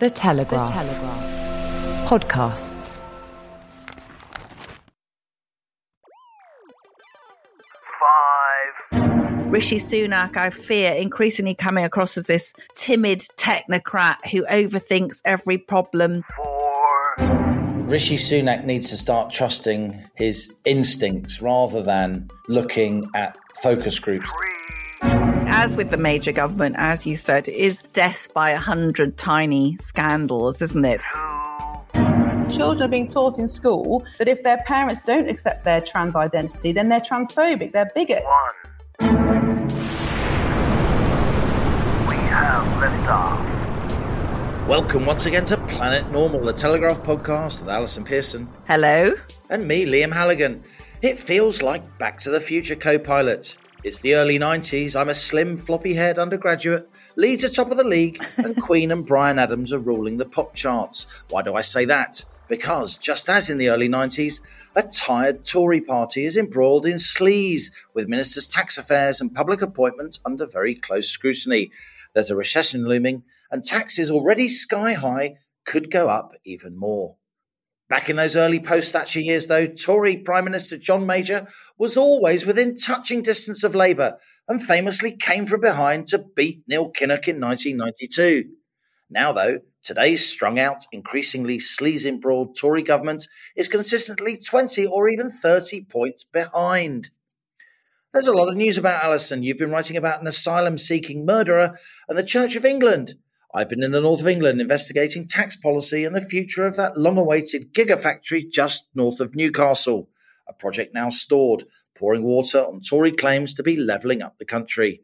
The Telegraph. The Telegraph. Podcasts. Rishi Sunak, I fear, increasingly coming across as this timid technocrat who overthinks every problem. Rishi Sunak needs to start trusting his instincts rather than looking at focus groups. As with the major government, as you said, is death by a hundred tiny scandals, isn't it? Children are being taught in school that if their parents don't accept their trans identity, then they're transphobic, they're bigots. One. We have liftoff. Welcome once again to Planet Normal, the Telegraph podcast with Allison Pearson. Hello. And me, Liam Halligan. It feels like Back to the Future co pilot. It's the early 90s. I'm a slim, floppy haired undergraduate. Leeds are top of the league, and Queen and Bryan Adams are ruling the pop charts. Why do I say that? Because, just as in the early 90s, a tired Tory party is embroiled in sleaze, with ministers' tax affairs and public appointments under very close scrutiny. There's a recession looming, and taxes already sky high could go up even more. Back in those early post Thatcher years, though, Tory Prime Minister John Major was always within touching distance of Labour and famously came from behind to beat Neil Kinnock in 1992. Now, though, today's strung out, increasingly sleaze embroiled Tory government is consistently 20 or even 30 points behind. There's a lot of news about Allison. You've been writing about an asylum seeking murderer and the Church of England. I've been in the north of England investigating tax policy and the future of that long awaited gigafactory just north of Newcastle, a project now stored, pouring water on Tory claims to be levelling up the country.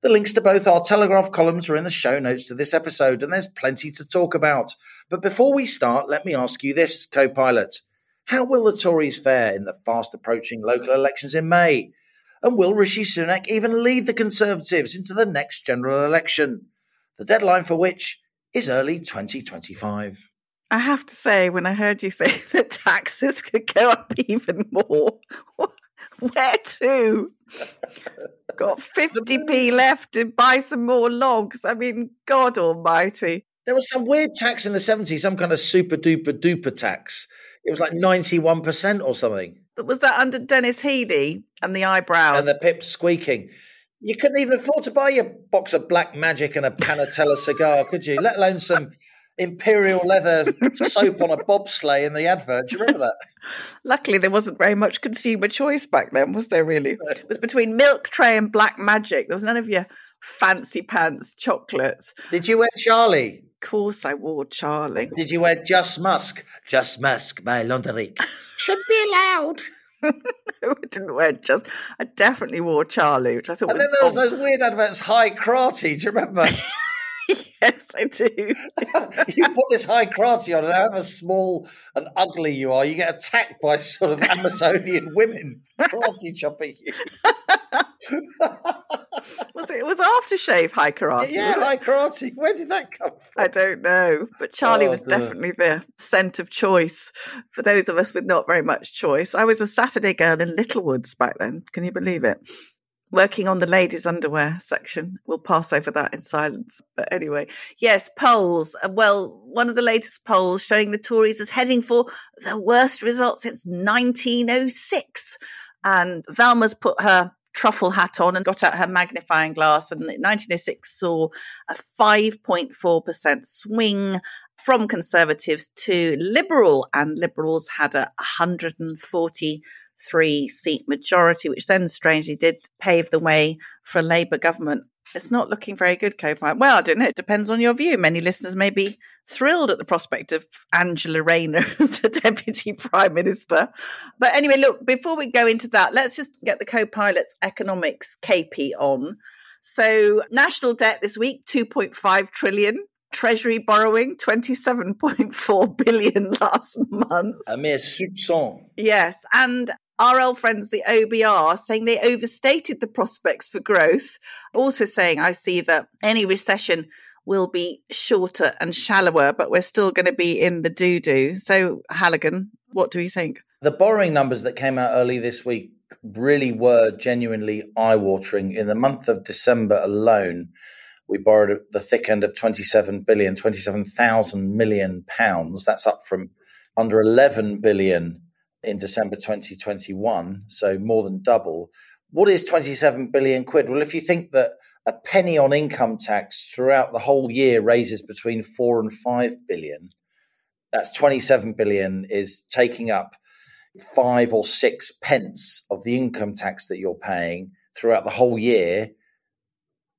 The links to both our Telegraph columns are in the show notes to this episode, and there's plenty to talk about. But before we start, let me ask you this, co pilot. How will the Tories fare in the fast approaching local elections in May? And will Rishi Sunak even lead the Conservatives into the next general election? The deadline for which is early 2025. I have to say, when I heard you say that taxes could go up even more, where to? Got 50p left to buy some more logs. I mean, God almighty. There was some weird tax in the 70s, some kind of super duper duper tax. It was like 91% or something. But was that under Denis Healey and the eyebrows? And the pips squeaking. You couldn't even afford to buy your box of Black Magic and a Panatella cigar, could you? Let alone some imperial leather soap on a bobsleigh in the advert. Do you remember that? Luckily, there wasn't very much consumer choice back then, was there? Really, it was between Milk Tray and Black Magic. There was none of your fancy pants chocolates. Did you wear Charlie? Of course, I wore Charlie. Did you wear Just Musk? Just Musk by Londerique. Should be allowed. I didn't wear just. I definitely wore Charlie, which I thought. And was then there was those weird adverts, Hai Karate. Do you remember? yes, I do. you put this Hai Karate on, and however small and ugly you are, you get attacked by sort of Amazonian women karate chopping you. Was it? It was aftershave Hai Karate. Yeah, Hai Karate. Where did that come from? I don't know, but Charlie oh, was definitely the scent of choice for those of us with not very much choice. I was a Saturday girl in Littlewoods back then. Can you believe it? Working on the ladies' underwear section. We'll pass over that in silence. But anyway, yes, polls. Uh, well, one of the latest polls showing the Tories as heading for the worst result since 1906. And Velma's put her truffle hat on and got out her magnifying glass. And 1906 saw a 5.4% swing from Conservatives to Liberal, and Liberals had a 143 seat majority, which then strangely did pave the way for a Labour government. It's not looking very good, Copilot. Well, I don't know. It depends on your view. Many listeners may be thrilled at the prospect of Angela Rayner as the Deputy Prime Minister. But anyway, look, before we go into that, let's just get the co pilot's economics KP on. So, national debt this week, 2.5 trillion. Treasury borrowing, 27.4 billion last month. A mere soupçon. Yes. And RL friends, the OBR, saying they overstated the prospects for growth. Also saying, I see that any recession will be shorter and shallower, but we're still going to be in the doo doo. So, Halligan, what do you think? The borrowing numbers that came out early this week really were genuinely eye watering. In the month of December alone, we borrowed the thick end of 27 billion, 27,000 million pounds. That's up from under 11 billion in December 2021, so more than double. What is 27 billion quid? Well, if you think that a penny on income tax throughout the whole year raises between 4 and 5 billion, that's 27 billion is taking up 5 or 6 pence of the income tax that you're paying throughout the whole year.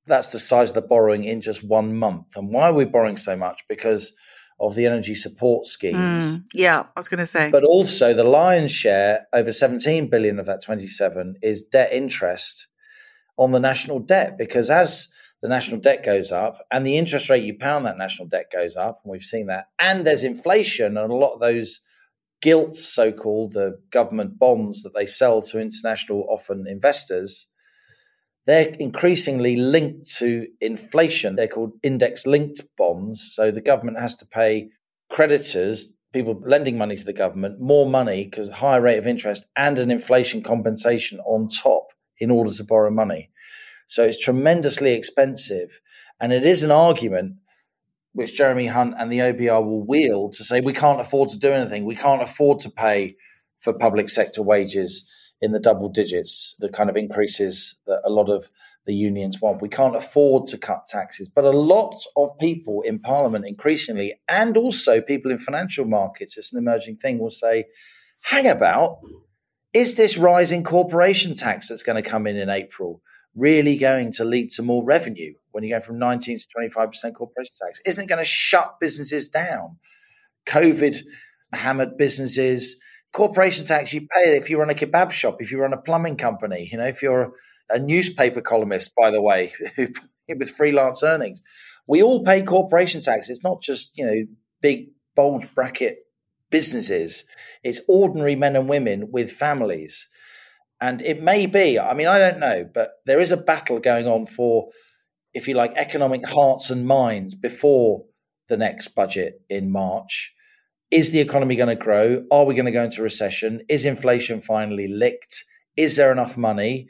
That's the size of the borrowing in just one month. And why are we borrowing so much? Because of the energy support schemes. Mm, yeah, I was going to say. But also the lion's share, over 17 billion of that 27, is debt interest on the national debt. Because as the national debt goes up and the interest rate you pound that national debt goes up, and we've seen that, and there's inflation, and a lot of those gilts, so called, the government bonds that they sell to international, often investors, they're increasingly linked to inflation. They're called index linked bonds. So the government has to pay creditors, people lending money to the government, more money because higher rate of interest and an inflation compensation on top in order to borrow money. So it's tremendously expensive. And it is an argument which Jeremy Hunt and the OBR will wield to say we can't afford to do anything. We can't afford to pay for public sector wages in the double digits, the kind of increases that a lot of the unions want. We can't afford to cut taxes. But a lot of people in Parliament increasingly, and also people in financial markets, it's an emerging thing, will say, hang about, is this rising corporation tax that's going to come in in April really going to lead to more revenue when you go from 19 to 25% corporation tax? Isn't it going to shut businesses down? COVID hammered businesses corporation tax you pay it if you run a kebab shop, if you run a plumbing company, you know, if you're a newspaper columnist, by the way, with freelance earnings. We all pay corporation tax. It's not just, you know, big bold bracket businesses. It's ordinary men and women with families. And it may be, I mean, I don't know, but there is a battle going on for, if you like, economic hearts and minds before the next budget in March is the economy going to grow? Are we going to go into recession? Is inflation finally licked? Is there enough money?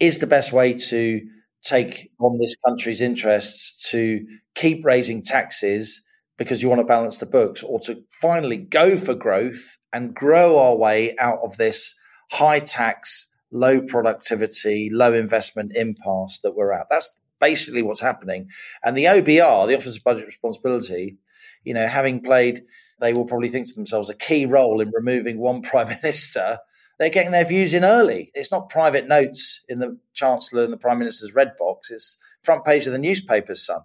Is the best way to take on this country's interests to keep raising taxes because you want to balance the books or to finally go for growth and grow our way out of this high tax, low productivity, low investment impasse that we're at? That's basically what's happening. And the OBR, the Office of Budget Responsibility, you know, having played they will probably think to themselves a key role in removing one prime minister. They're getting their views in early. It's not private notes in the chancellor and the prime minister's red box. It's front page of the newspapers, son.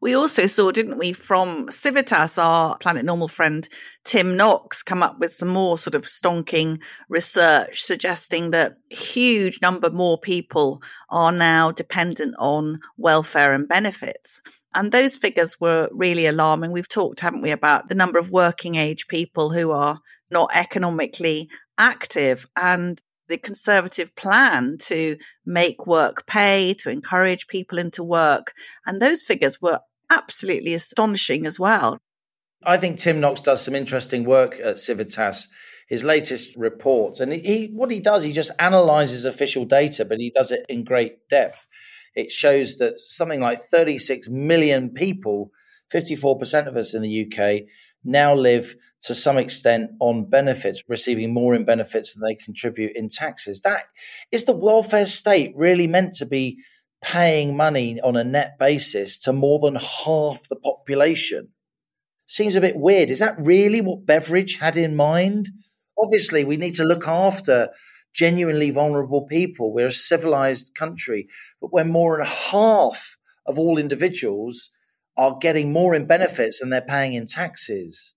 We also saw, didn't we, from Civitas, our Planet Normal friend Tim Knox, come up with some more sort of stonking research suggesting that huge number more people are now dependent on welfare and benefits. And those figures were really alarming. We've talked, haven't we, about the number of working age people who are not economically active and the Conservative plan to make work pay, to encourage people into work. And those figures were absolutely astonishing as well. I think Tim Knox does some interesting work at Civitas. His latest report, and he what he does, he just analyzes official data, but he does it in great depth it shows that something like 36 million people, 54% of us in the UK, now live to some extent on benefits, receiving more in benefits than they contribute in taxes. That is the welfare state really meant to be paying money on a net basis to more than half the population? Seems a bit weird. Is that really what Beveridge had in mind? Obviously, we need to look after genuinely vulnerable people. We're a civilized country, but when more than half of all individuals are getting more in benefits than they're paying in taxes,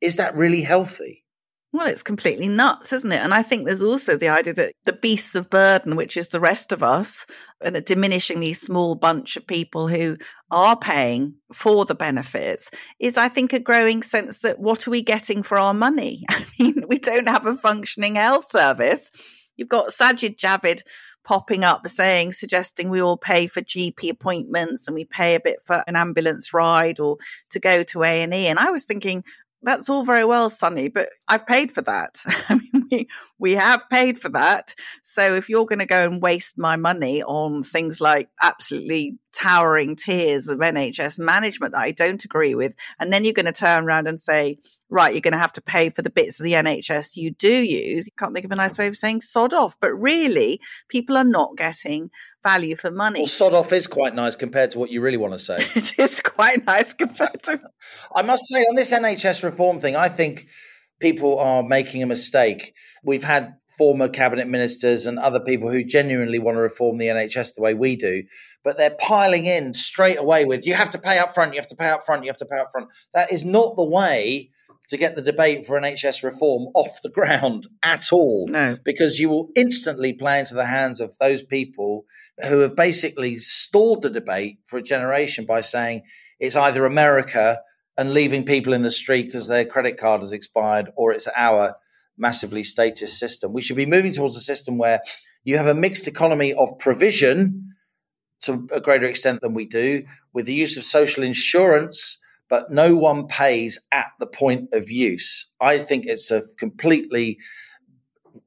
is that really healthy? Well, it's completely nuts, isn't it? And I think there's also the idea that the beasts of burden, which is the rest of us, and a diminishing these small bunch of people who are paying for the benefits, is I think a growing sense that what are we getting for our money? I mean, we don't have a functioning health service. You've got Sajid Javid popping up saying, suggesting we all pay for GP appointments and we pay a bit for an ambulance ride or to go to A and E. And I was thinking, that's all very well, Sonny, but I've paid for that. I mean, we, we have paid for that. So if you're going to go and waste my money on things like absolutely towering tiers of NHS management that I don't agree with, and then you're going to turn around and say, right, you're going to have to pay for the bits of the NHS you do use. You can't think of a nice way of saying sod off. But really, people are not getting value for money. Well, sod off is quite nice compared to what you really want to say. it is quite nice compared to. I must say, on this NHS reform thing, I think people are making a mistake. We've had former cabinet ministers and other people who genuinely want to reform the NHS the way we do, but they're piling in straight away with you have to pay up front, you have to pay up front, you have to pay up front. That is not the way to get the debate for NHS reform off the ground at all. No. Because you will instantly play into the hands of those people who have basically stalled the debate for a generation by saying it's either America and leaving people in the street because their credit card has expired or it's our massively statist system. We should be moving towards a system where you have a mixed economy of provision to a greater extent than we do, with the use of social insurance but no one pays at the point of use. I think it's a completely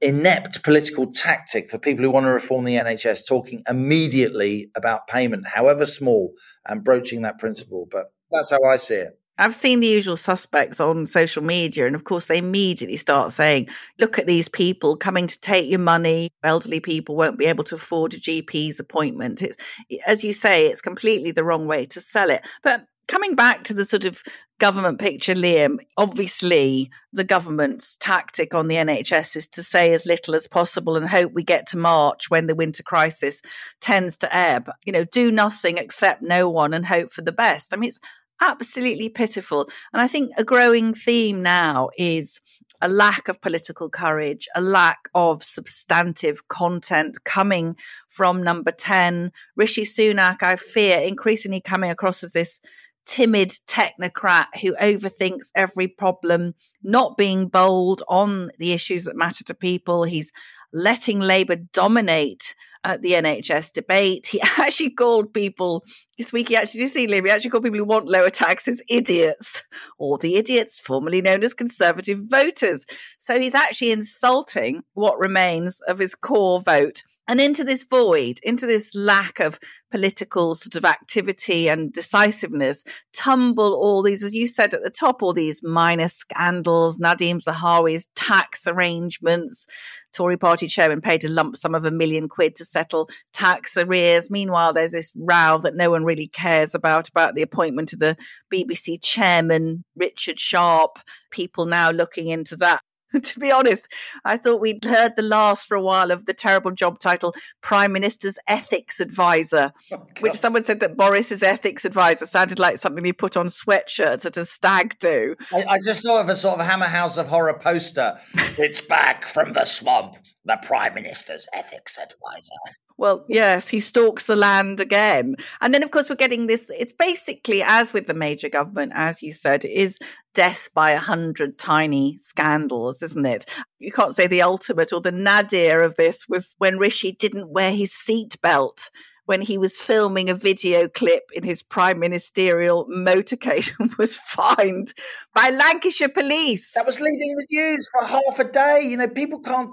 inept political tactic for people who want to reform the NHS, talking immediately about payment, however small, and broaching that principle. But that's how I see it. I've seen the usual suspects on social media, and of course, they immediately start saying, Look at these people coming to take your money. Elderly people won't be able to afford a GP's appointment. It's, as you say, it's completely the wrong way to sell it. But coming back to the sort of government picture, Liam, obviously the government's tactic on the NHS is to say as little as possible and hope we get to March when the winter crisis tends to ebb. You know, do nothing, accept no one, and hope for the best. I mean, it's absolutely pitiful. And I think a growing theme now is a lack of political courage, a lack of substantive content coming from number 10. Rishi Sunak, I fear, increasingly coming across as this timid technocrat who overthinks every problem, not being bold on the issues that matter to people. He's letting Labour dominate uh, the NHS debate. He actually called people this week. He actually, you see, Liam? He actually called people who want lower taxes idiots, or the idiots formerly known as Conservative voters. So he's actually insulting what remains of his core vote. And into this void, into this lack of political sort of activity and decisiveness, tumble all these, as you said at the top, all these minor scandals, Nadhim Zahawi's tax arrangements, Tory party chairman paid a lump sum of a million quid to settle tax arrears. Meanwhile, there's this row that no one really cares about about the appointment of the BBC chairman, Richard Sharp. People now looking into that. to be honest, I thought we'd heard the last for a while of the terrible job title Prime Minister's Ethics Advisor, oh, which someone said that Boris's ethics advisor sounded like something he put on sweatshirts at a stag do. I, I just thought of a sort of Hammer House of Horror poster. it's back from the swamp, the Prime Minister's Ethics Advisor. Well, yes, he stalks the land again. And then, of course, we're getting this. It's basically, as with the major government, as you said, is death by a hundred tiny scandals, isn't it? You can't say the ultimate or the nadir of this was when Rishi didn't wear his seatbelt when he was filming a video clip in his prime ministerial motorcade and was fined by Lancashire police. That was leading the news for half a day. You know, people can't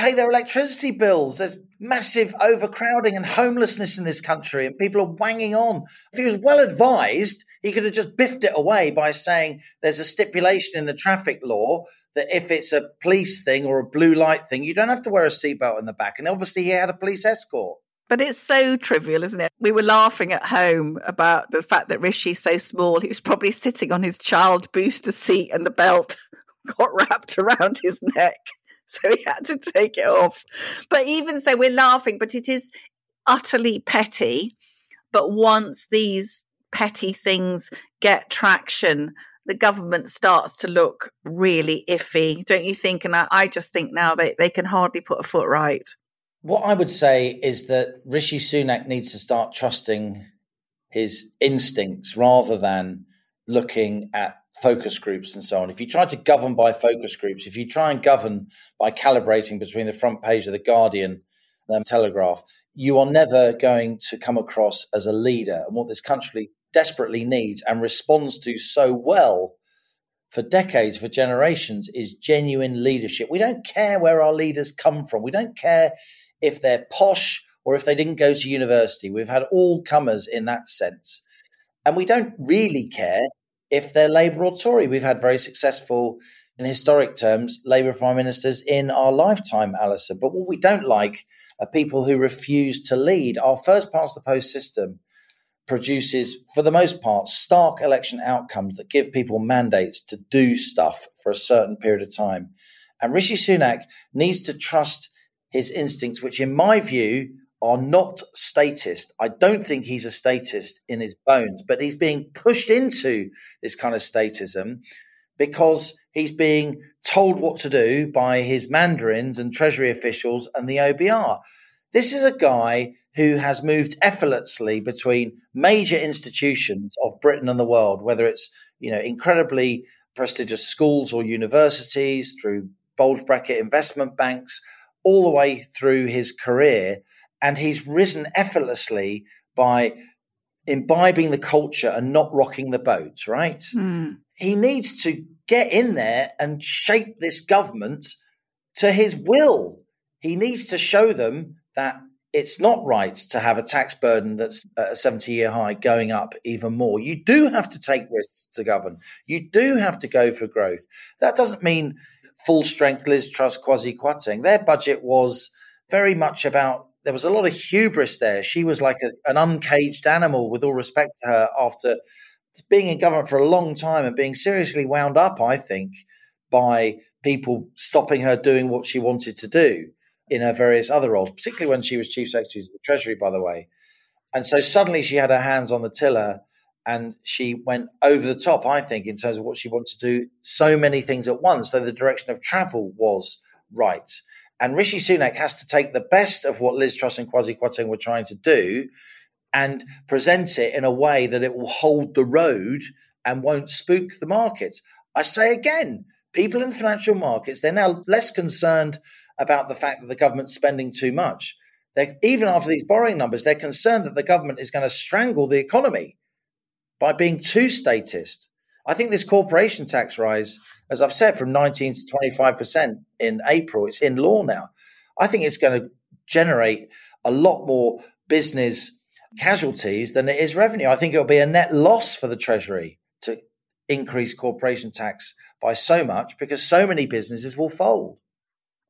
pay their electricity bills. There's massive overcrowding and homelessness in this country, and people are wanging on. If he was well advised, he could have just biffed it away by saying there's a stipulation in the traffic law that if it's a police thing or a blue light thing, you don't have to wear a seatbelt in the back. And obviously, he had a police escort. But it's so trivial, isn't it? We were laughing at home about the fact that Rishi's so small. He was probably sitting on his child booster seat and the belt got wrapped around his neck. so he had to take it off. But even so, we're laughing, but it is utterly petty. But once these petty things get traction, the government starts to look really iffy, don't you think? And I, I just think now they, they can hardly put a foot right. What I would say is that Rishi Sunak needs to start trusting his instincts rather than looking at focus groups and so on. If you try to govern by focus groups, if you try and govern by calibrating between the front page of the Guardian and the Telegraph, you are never going to come across as a leader. And what this country desperately needs and responds to so well for decades, for generations, is genuine leadership. We don't care where our leaders come from. We don't care if they're posh or if they didn't go to university. We've had all comers in that sense. And we don't really care if they're Labour or Tory. We've had very successful, in historic terms, Labour prime ministers in our lifetime, Allison. But what we don't like are people who refuse to lead. Our first past the post system produces, for the most part, stark election outcomes that give people mandates to do stuff for a certain period of time. And Rishi Sunak needs to trust his instincts, which, in my view, are not statist. I don't think he's a statist in his bones, but he's being pushed into this kind of statism because he's being told what to do by his mandarins and treasury officials and the OBR. This is a guy who has moved effortlessly between major institutions of Britain and the world, whether it's you know incredibly prestigious schools or universities, through bulge bracket investment banks, all the way through his career and he's risen effortlessly by imbibing the culture and not rocking the boat, right? Mm. He needs to get in there and shape this government to his will. He needs to show them that it's not right to have a tax burden that's at a 70 year high going up even more. You do have to take risks to govern. You do have to go for growth. That doesn't mean full strength Liz Truss, Kwasi Kwarteng. Their budget was very much about there was a lot of hubris there. She was like a, an uncaged animal, with all respect to her, after being in government for a long time and being seriously wound up, I think, by people stopping her doing what she wanted to do in her various other roles, particularly when she was Chief Secretary of the Treasury, by the way. And so suddenly she had her hands on the tiller and she went over the top, I think, in terms of what she wanted to do so many things at once, though the direction of travel was right. And Rishi Sunak has to take the best of what Liz Truss and Kwasi Kwarteng were trying to do and present it in a way that it will hold the road and won't spook the markets. I say again, people in the financial markets, they're now less concerned about the fact that the government's spending too much. They're, even after these borrowing numbers, they're concerned that the government is going to strangle the economy by being too statist. I think this corporation tax rise as I've said, from 19 to 25% in April. It's in law now. I think it's going to generate a lot more business casualties than it is revenue. I think it'll be a net loss for the Treasury to increase corporation tax by so much because so many businesses will fold.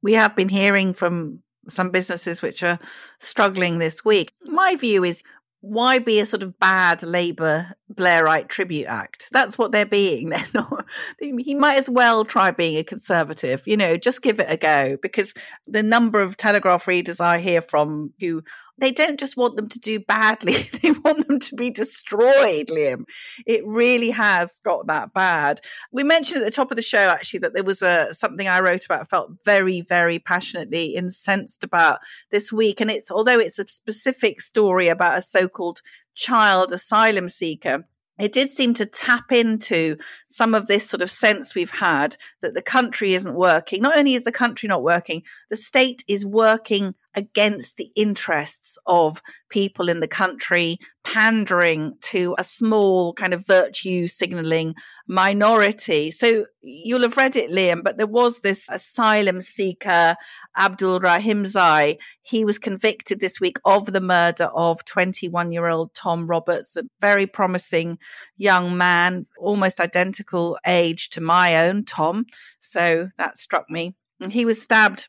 We have been hearing from some businesses which are struggling this week. My view is why be a sort of bad Labour Blairite tribute act? That's what they're being. They're not. He might as well try being a conservative. You know, just give it a go because the number of Telegraph readers I hear from who they don't just want them to do badly, they want them to be destroyed, Liam. It really has got that bad. We mentioned at the top of the show, actually, that there was a, something I wrote about, felt very, very passionately incensed about this week. And it's, although it's a specific story about a so called child asylum seeker, it did seem to tap into some of this sort of sense we've had that the country isn't working. Not only is the country not working, the state is working against the interests of people in the country, pandering to a small kind of virtue signaling minority. So you'll have read it, Liam, but there was this asylum seeker, Abdul Rahimzai. He was convicted this week of the murder of 21 year old Tom Roberts, a very promising young man, almost identical age to my own Tom. So that struck me. And he was stabbed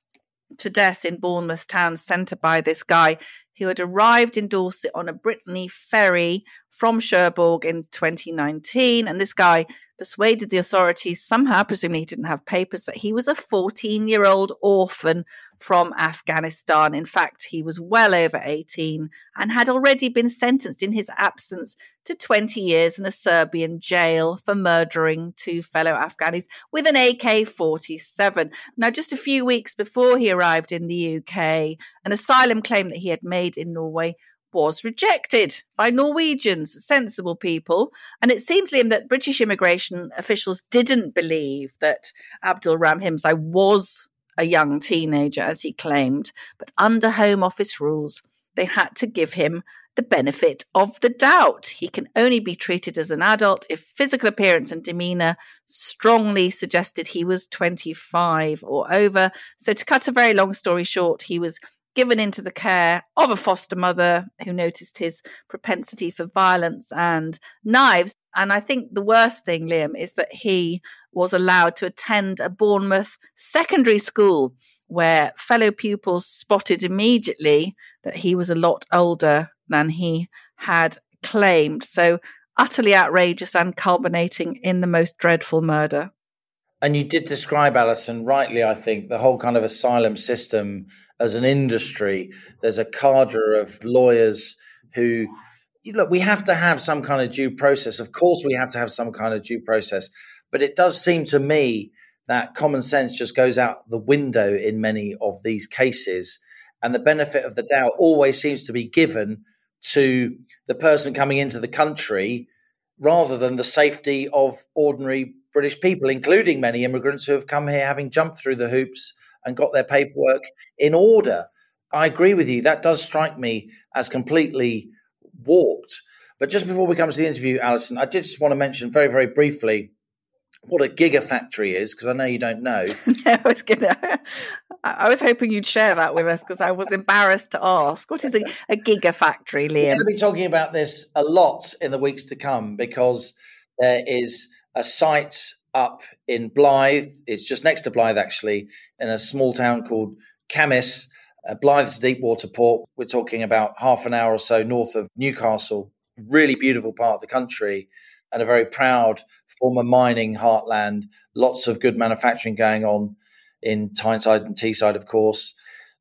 to death in Bournemouth town centre by this guy who had arrived in Dorset on a Brittany ferry from Cherbourg in 2019. And this guy persuaded the authorities, somehow, presumably he didn't have papers, that he was a 14 year old orphan from Afghanistan. In fact, he was well over 18 and had already been sentenced in his absence to 20 years in a Serbian jail for murdering two fellow Afghans with an AK 47. Now, just a few weeks before he arrived in the UK, an asylum claim that he had made in Norway was rejected by Norwegians, sensible people. And it seems, Liam, that British immigration officials didn't believe that Abdul Rahimzai was a young teenager, as he claimed. But under Home Office rules, they had to give him the benefit of the doubt. He can only be treated as an adult if physical appearance and demeanour strongly suggested he was 25 or over. So, to cut a very long story short, he was given into the care of a foster mother who noticed his propensity for violence and knives. And I think the worst thing, Liam, is that he was allowed to attend a Bournemouth secondary school where fellow pupils spotted immediately that he was a lot older than he had claimed. So utterly outrageous and culminating in the most dreadful murder. And you did describe, Allison, rightly, I think, the whole kind of asylum system as an industry. There's a cadre of lawyers who, look, we have to have some kind of due process. Of course, we have to have some kind of due process. But it does seem to me that common sense just goes out the window in many of these cases. And the benefit of the doubt always seems to be given to the person coming into the country rather than the safety of ordinary British people, including many immigrants who have come here having jumped through the hoops and got their paperwork in order. I agree with you. That does strike me as completely warped. But just before we come to the interview, Allison, I did just want to mention very, very briefly what a gigafactory is because I know you don't know. I was gonna. I was hoping you'd share that with us because I was embarrassed to ask. What is a, a gigafactory, Liam? We're going to be talking about this a lot in the weeks to come because there is a site up in Blyth. It's just next to Blyth, actually, in a small town called Cambois. Uh, Blyth's a deep water port. We're talking about half an hour or so north of Newcastle. Really beautiful part of the country and a very proud former mining heartland. Lots of good manufacturing going on in Tyneside and Teesside, of course.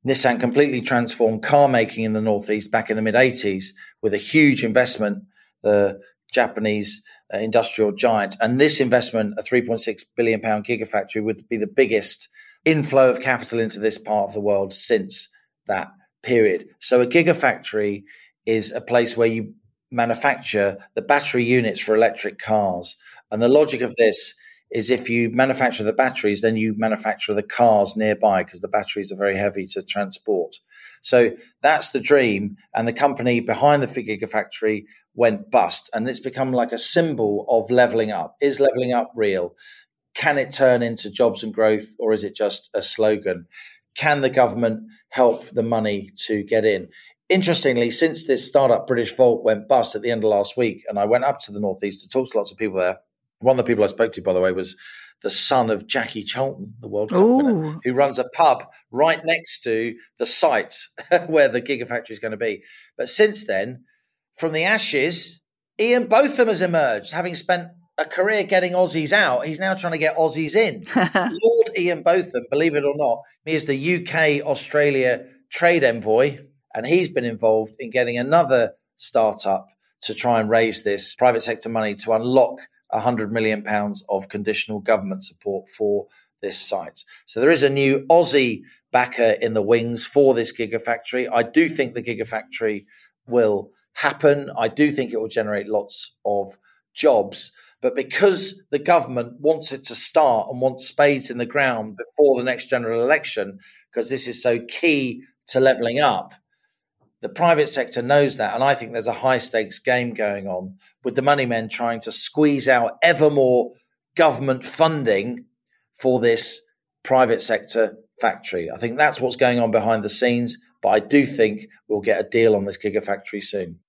Nissan completely transformed car making in the Northeast back in the mid 80s with a huge investment. The Japanese Uh, industrial giant. And this investment, a 3.6 billion pound gigafactory, would be the biggest inflow of capital into this part of the world since that period. So a gigafactory is a place where you manufacture the battery units for electric cars. And the logic of this is if you manufacture the batteries, then you manufacture the cars nearby because the batteries are very heavy to transport. So that's the dream. And the company behind the Gigafactory went bust. And it's become like a symbol of leveling up. Is leveling up real? Can it turn into jobs and growth, or is it just a slogan? Can the government help the money to get in? Interestingly, since this startup Britishvolt went bust at the end of last week, and I went up to the Northeast to talk to lots of people there, one of the people I spoke to, by the way, was the son of Jackie Charlton, the World Cup winner, who runs a pub right next to the site where the Gigafactory is going to be. But since then, from the ashes, Ian Botham has emerged, having spent a career getting Aussies out. He's now trying to get Aussies in. Lord Ian Botham, believe it or not, he is the UK Australia trade envoy, and he's been involved in getting another startup to try and raise this private sector money to unlock 100 million pounds of conditional government support for this site. So there is a new Aussie backer in the wings for this gigafactory. I do think the gigafactory will happen. I do think it will generate lots of jobs. But because the government wants it to start and wants spades in the ground before the next general election, because this is so key to levelling up, the private sector knows that. And I think there's a high stakes game going on with the money men trying to squeeze out ever more government funding for this private sector factory. I think that's what's going on behind the scenes. But I do think we'll get a deal on this gigafactory soon.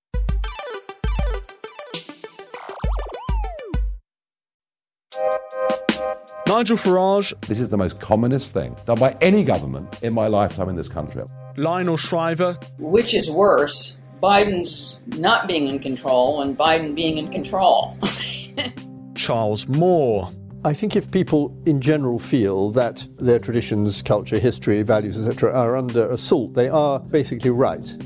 Nigel Farage. This is the most commonest thing done by any government in my lifetime in this country. Lionel Shriver. Which is worse, Biden's not being in control and Biden being in control. Charles Moore. I think if people in general feel that their traditions, culture, history, values, etc., are under assault, they are basically right.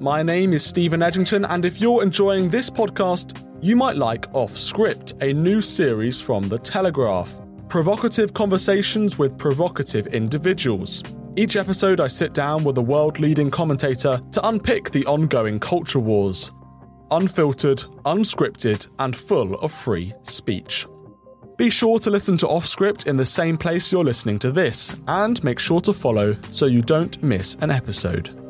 My name is Stephen Edginton, and if you're enjoying this podcast, you might like Off Script, a new series from The Telegraph. Provocative conversations with provocative individuals. Each episode, I sit down with a world leading commentator to unpick the ongoing culture wars. Unfiltered, unscripted, and full of free speech. Be sure to listen to Offscript in the same place you're listening to this, and make sure to follow so you don't miss an episode.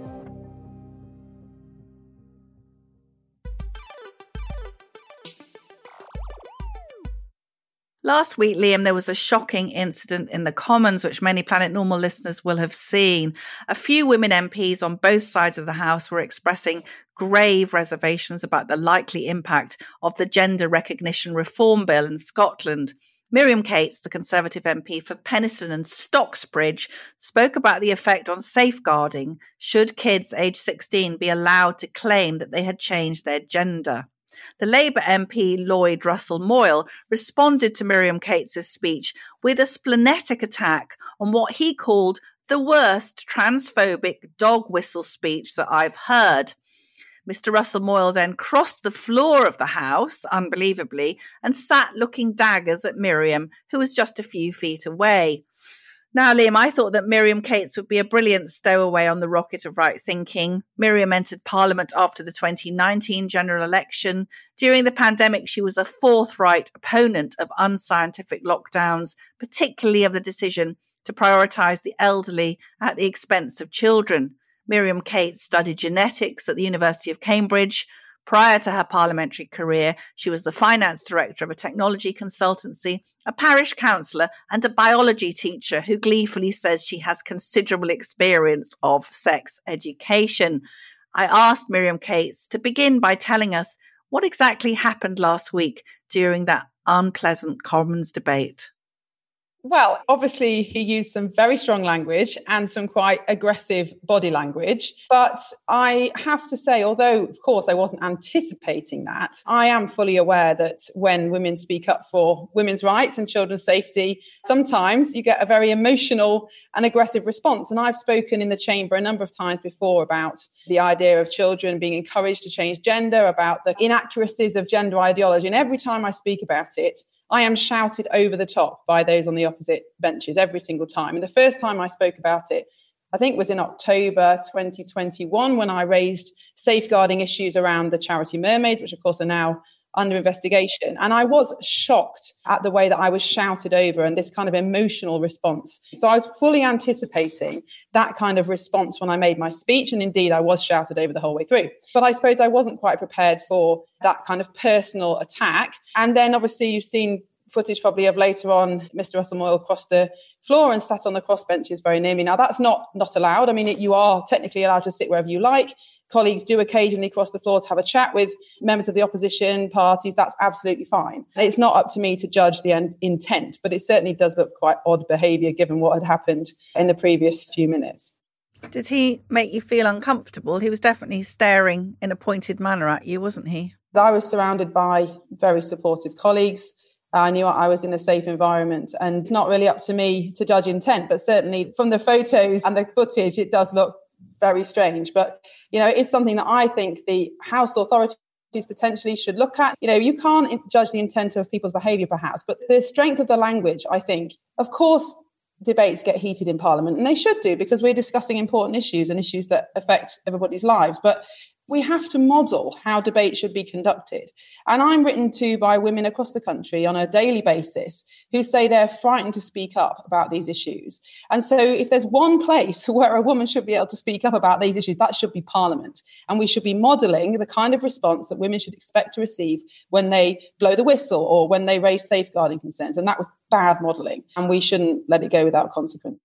Last week, Liam, there was a shocking incident in the Commons, which many Planet Normal listeners will have seen. A few women MPs on both sides of the House were expressing grave reservations about the likely impact of the Gender Recognition Reform Bill in Scotland. Miriam Cates, the Conservative MP for Penistone and Stocksbridge, spoke about the effect on safeguarding should kids aged 16 be allowed to claim that they had changed their gender. The Labour MP Lloyd Russell Moyle responded to Miriam Cates' speech with a splenetic attack on what he called the worst transphobic dog whistle speech that I've heard. Mr. Russell Moyle then crossed the floor of the house, unbelievably, and sat looking daggers at Miriam, who was just a few feet away. Now, Liam, I thought that Miriam Cates would be a brilliant stowaway on the rocket of right thinking. Miriam entered Parliament after the 2019 general election. During the pandemic, she was a forthright opponent of unscientific lockdowns, particularly of the decision to prioritise the elderly at the expense of children. Miriam Cates studied genetics at the University of Cambridge. Prior to her parliamentary career, she was the finance director of a technology consultancy, a parish councillor, and a biology teacher who gleefully says she has considerable experience of sex education. I asked Miriam Cates to begin by telling us what exactly happened last week during that unpleasant Commons debate. Well, obviously, he used some very strong language and some quite aggressive body language. But I have to say, although, of course, I wasn't anticipating that, I am fully aware that when women speak up for women's rights and children's safety, sometimes you get a very emotional and aggressive response. And I've spoken in the chamber a number of times before about the idea of children being encouraged to change gender, about the inaccuracies of gender ideology. And every time I speak about it, I am shouted over the top by those on the opposite benches every single time. And the first time I spoke about it, I think was in October 2021 when I raised safeguarding issues around the charity mermaids, which of course are now under investigation. And I was shocked at the way that I was shouted over and this kind of emotional response. So I was fully anticipating that kind of response when I made my speech. And indeed, I was shouted over the whole way through. But I suppose I wasn't quite prepared for that kind of personal attack. And then obviously, you've seen footage probably of later on Mr. Russell Moyle crossed the floor and sat on the cross benches very near me. Now that's not not allowed. I mean, it, you are technically allowed to sit wherever you like colleagues do occasionally cross the floor to have a chat with members of the opposition parties, that's absolutely fine. It's not up to me to judge the en- intent, but it certainly does look quite odd behaviour given what had happened in the previous few minutes. Did he make you feel uncomfortable? He was definitely staring in a pointed manner at you, wasn't he? I was surrounded by very supportive colleagues. I knew I was in a safe environment and it's not really up to me to judge intent, but certainly from the photos and the footage, it does look very strange. But, you know, it's something that I think the House authorities potentially should look at. You know, you can't judge the intent of people's behavior, perhaps, but the strength of the language, I think, of course, debates get heated in Parliament, and they should do because we're discussing important issues and issues that affect everybody's lives. But we have to model how debate should be conducted. And I'm written to by women across the country on a daily basis who say they're frightened to speak up about these issues. And so, if there's one place where a woman should be able to speak up about these issues, that should be Parliament. And we should be modeling the kind of response that women should expect to receive when they blow the whistle or when they raise safeguarding concerns. And that was bad modeling. And we shouldn't let it go without consequence.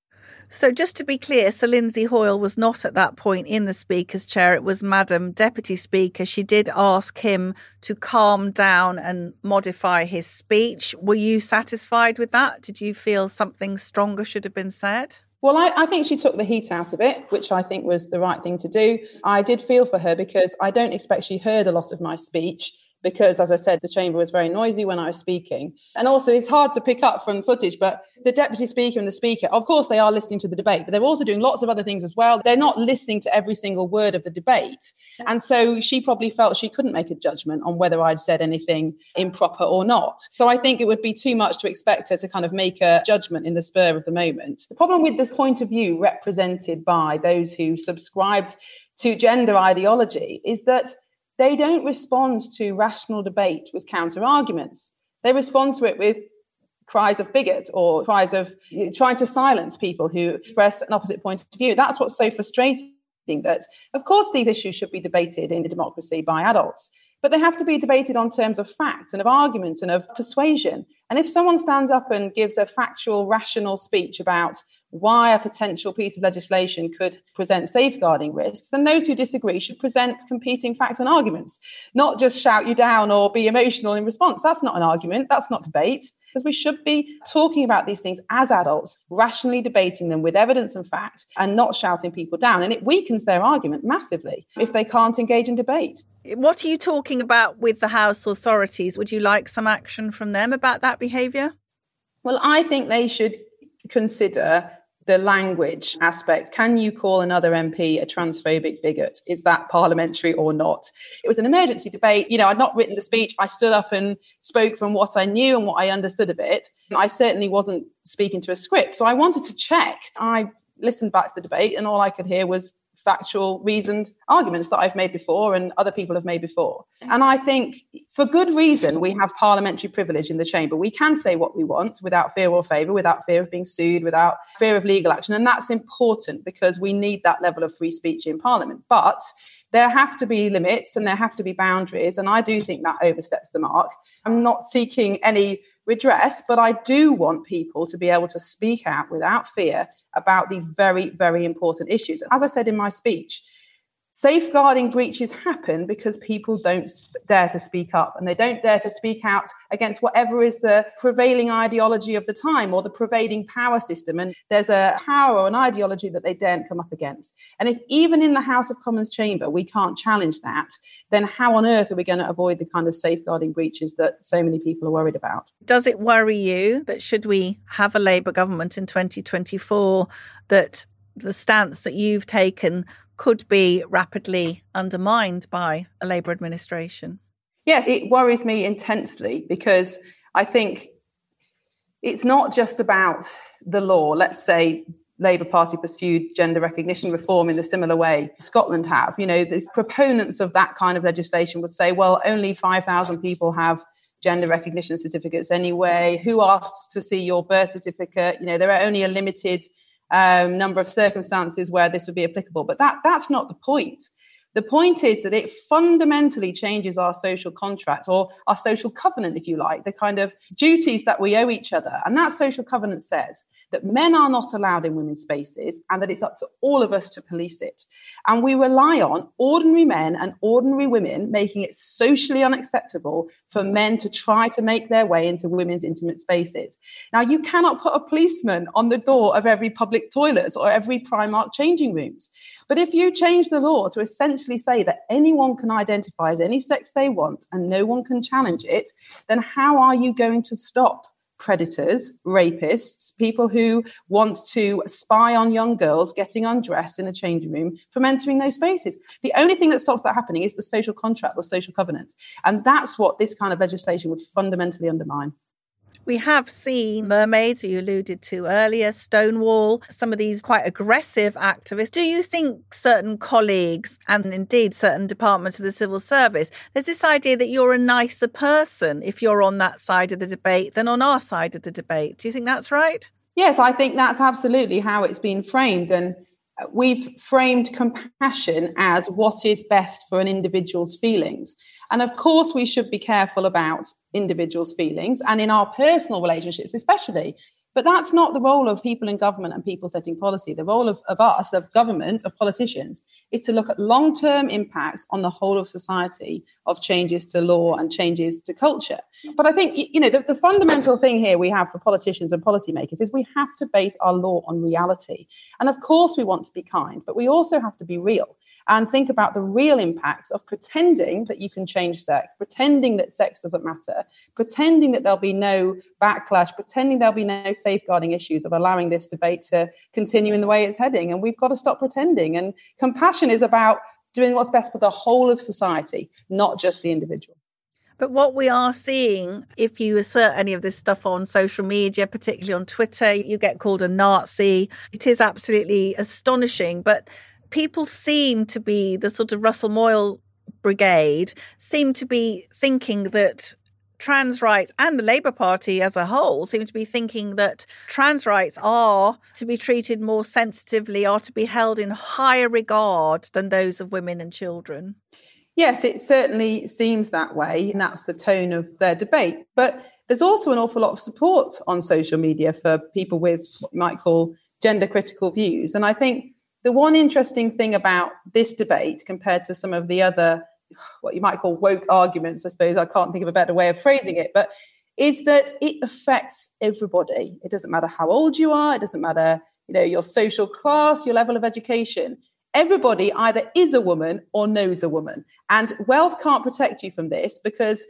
So, just to be clear, Sir Lindsay Hoyle was not at that point in the Speaker's chair. It was Madam Deputy Speaker. She did ask him to calm down and modify his speech. Were you satisfied with that? Did you feel something stronger should have been said? Well, I, I, think she took the heat out of it, which I think was the right thing to do. I did feel for her because I don't expect she heard a lot of my speech because, as I said, the chamber was very noisy when I was speaking. And also, it's hard to pick up from footage, but the deputy speaker and the speaker, of course, they are listening to the debate, but they're also doing lots of other things as well. They're not listening to every single word of the debate. And so she probably felt she couldn't make a judgment on whether I'd said anything improper or not. So I think it would be too much to expect her to kind of make a judgment in the spur of the moment. The problem with this point of view represented by those who subscribed to gender ideology is that they don't respond to rational debate with counter arguments. They respond to it with cries of bigot or cries of trying to silence people who express an opposite point of view. That's what's so frustrating that, of course, these issues should be debated in a democracy by adults, but they have to be debated on terms of fact and of argument and of persuasion. And if someone stands up and gives a factual, rational speech about why a potential piece of legislation could present safeguarding risks, then those who disagree should present competing facts and arguments, not just shout you down or be emotional in response. That's not an argument, that's not debate, because we should be talking about these things as adults, rationally debating them with evidence and fact, and not shouting people down. And it weakens their argument massively if they can't engage in debate. What are you talking about with the House authorities? Would you like some action from them about that behaviour? Well, I think they should consider the language aspect. Can you call another MP a transphobic bigot? Is that parliamentary or not? It was an emergency debate. You know, I'd not written the speech. I stood up and spoke from what I knew and what I understood of it. I certainly wasn't speaking to a script. So I wanted to check. I listened back to the debate and all I could hear was factual, reasoned arguments that I've made before and other people have made before. Mm. And I think for good reason, we have parliamentary privilege in the chamber. We can say what we want without fear or favour, without fear of being sued, without fear of legal action. And that's important because we need that level of free speech in parliament. But there have to be limits and there have to be boundaries. And I do think that oversteps the mark. I'm not seeking any redress, but I do want people to be able to speak out without fear about these very, very important issues. As I said in my speech, Safeguarding breaches happen because people don't dare to speak up and they don't dare to speak out against whatever is the prevailing ideology of the time or the prevailing power system. And there's a power or an ideology that they daren't come up against. And if even in the House of Commons chamber we can't challenge that, then how on earth are we going to avoid the kind of safeguarding breaches that so many people are worried about? Does it worry you that should we have a Labour government in 2024 that the stance that you've taken could be rapidly undermined by a Labour administration? Yes, it worries me intensely because I think it's not just about the law. Let's say Labour Party pursued gender recognition reform in a similar way Scotland have. You know, the proponents of that kind of legislation would say, well, only 5,000 people have gender recognition certificates anyway. Who asks to see your birth certificate? You know, there are only a limited um, number of circumstances where this would be applicable. But that, that's not the point. The point is that it fundamentally changes our social contract or our social covenant, if you like, the kind of duties that we owe each other. And that social covenant says that men are not allowed in women's spaces and that it's up to all of us to police it. And we rely on ordinary men and ordinary women making it socially unacceptable for men to try to make their way into women's intimate spaces. Now, you cannot put a policeman on the door of every public toilet or every Primark changing rooms. But if you change the law to essentially say that anyone can identify as any sex they want and no one can challenge it, then how are you going to stop predators, rapists, people who want to spy on young girls getting undressed in a changing room from entering those spaces. The only thing that stops that happening is the social contract, the social covenant. And that's what this kind of legislation would fundamentally undermine. We have seen mermaids, you alluded to earlier, Stonewall, some of these quite aggressive activists. Do you think certain colleagues and indeed certain departments of the civil service, there's this idea that you're a nicer person if you're on that side of the debate than on our side of the debate? Do you think that's right? Yes, I think that's absolutely how it's been framed. And we've framed compassion as what is best for an individual's feelings. And of course, we should be careful about individuals' feelings and in our personal relationships, especially. But that's not the role of people in government and people setting policy. The role of, of us, of government, of politicians, is to look at long term impacts on the whole of society of changes to law and changes to culture. But I think, you know, the, the, fundamental thing here we have for politicians and policymakers is we have to base our law on reality. And of course, we want to be kind, but we also have to be real and think about the real impacts of pretending that you can change sex, pretending that sex doesn't matter, pretending that there'll be no backlash, pretending there'll be no safeguarding issues of allowing this debate to continue in the way it's heading. And we've got to stop pretending. And compassion is about doing what's best for the whole of society, not just the individual. But what we are seeing, if you assert any of this stuff on social media, particularly on Twitter, you get called a Nazi. It is absolutely astonishing. But people seem to be the sort of Russell Moyle brigade seem to be thinking that trans rights and the Labour Party as a whole seem to be thinking that trans rights are to be treated more sensitively, are to be held in higher regard than those of women and children. Yes, it certainly seems that way, and that's the tone of their debate. But there's also an awful lot of support on social media for people with what you might call gender critical views. And I think the one interesting thing about this debate compared to some of the other, what you might call woke arguments, I suppose I can't think of a better way of phrasing it, but is that it affects everybody. It doesn't matter how old you are, it doesn't matter, you know, your social class, your level of education. Everybody either is a woman or knows a woman. And wealth can't protect you from this because,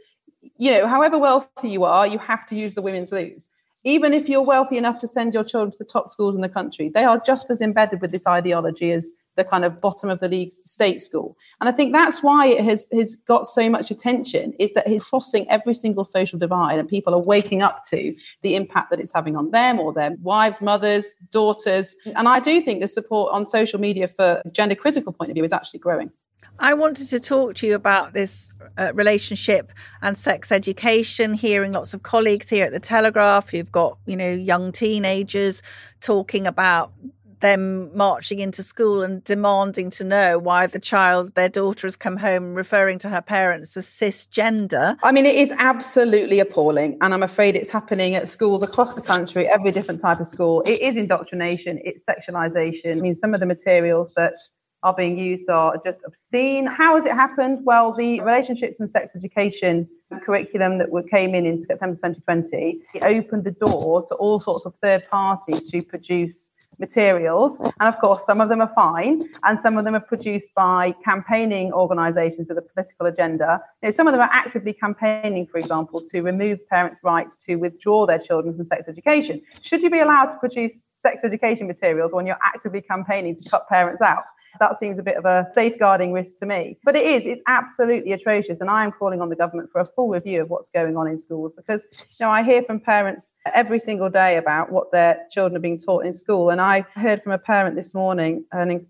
you know, however wealthy you are, you have to use the women's loos even if you're wealthy enough to send your children to the top schools in the country, they are just as embedded with this ideology as the kind of bottom of the league state school. And I think that's why it has, has got so much attention is that it's crossing every single social divide and people are waking up to the impact that it's having on them or their wives, mothers, daughters. And I do think the support on social media for gender critical point of view is actually growing. I wanted to talk to you about this uh, relationship and sex education. Hearing lots of colleagues here at the Telegraph who've got, you know, young teenagers talking about them marching into school and demanding to know why the child, their daughter, has come home referring to her parents as cisgender. I mean, it is absolutely appalling. And I'm afraid it's happening at schools across the country, every different type of school. It is indoctrination, it's sexualization. I mean, some of the materials that are being used are just obscene. How has it happened? Well, the relationships and sex education curriculum that came in in September 2020 it opened the door to all sorts of third parties to produce materials. And of course, some of them are fine, and some of them are produced by campaigning organisations with a political agenda. You know, some of them are actively campaigning, for example, to remove parents' rights to withdraw their children from sex education. Should you be allowed to produce sex education materials when you're actively campaigning to cut parents out? That seems a bit of a safeguarding risk to me. But it is, it's absolutely atrocious. And I am calling on the government for a full review of what's going on in schools because, you know, I hear from parents every single day about what their children are being taught in school. And I heard from a parent this morning, an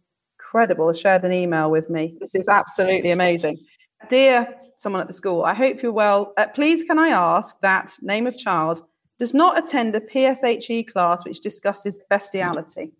incredible, shared an email with me. This is absolutely amazing. Dear someone at the school, I hope you're well. Uh, please, can I ask that name of child does not attend a PSHE class which discusses bestiality?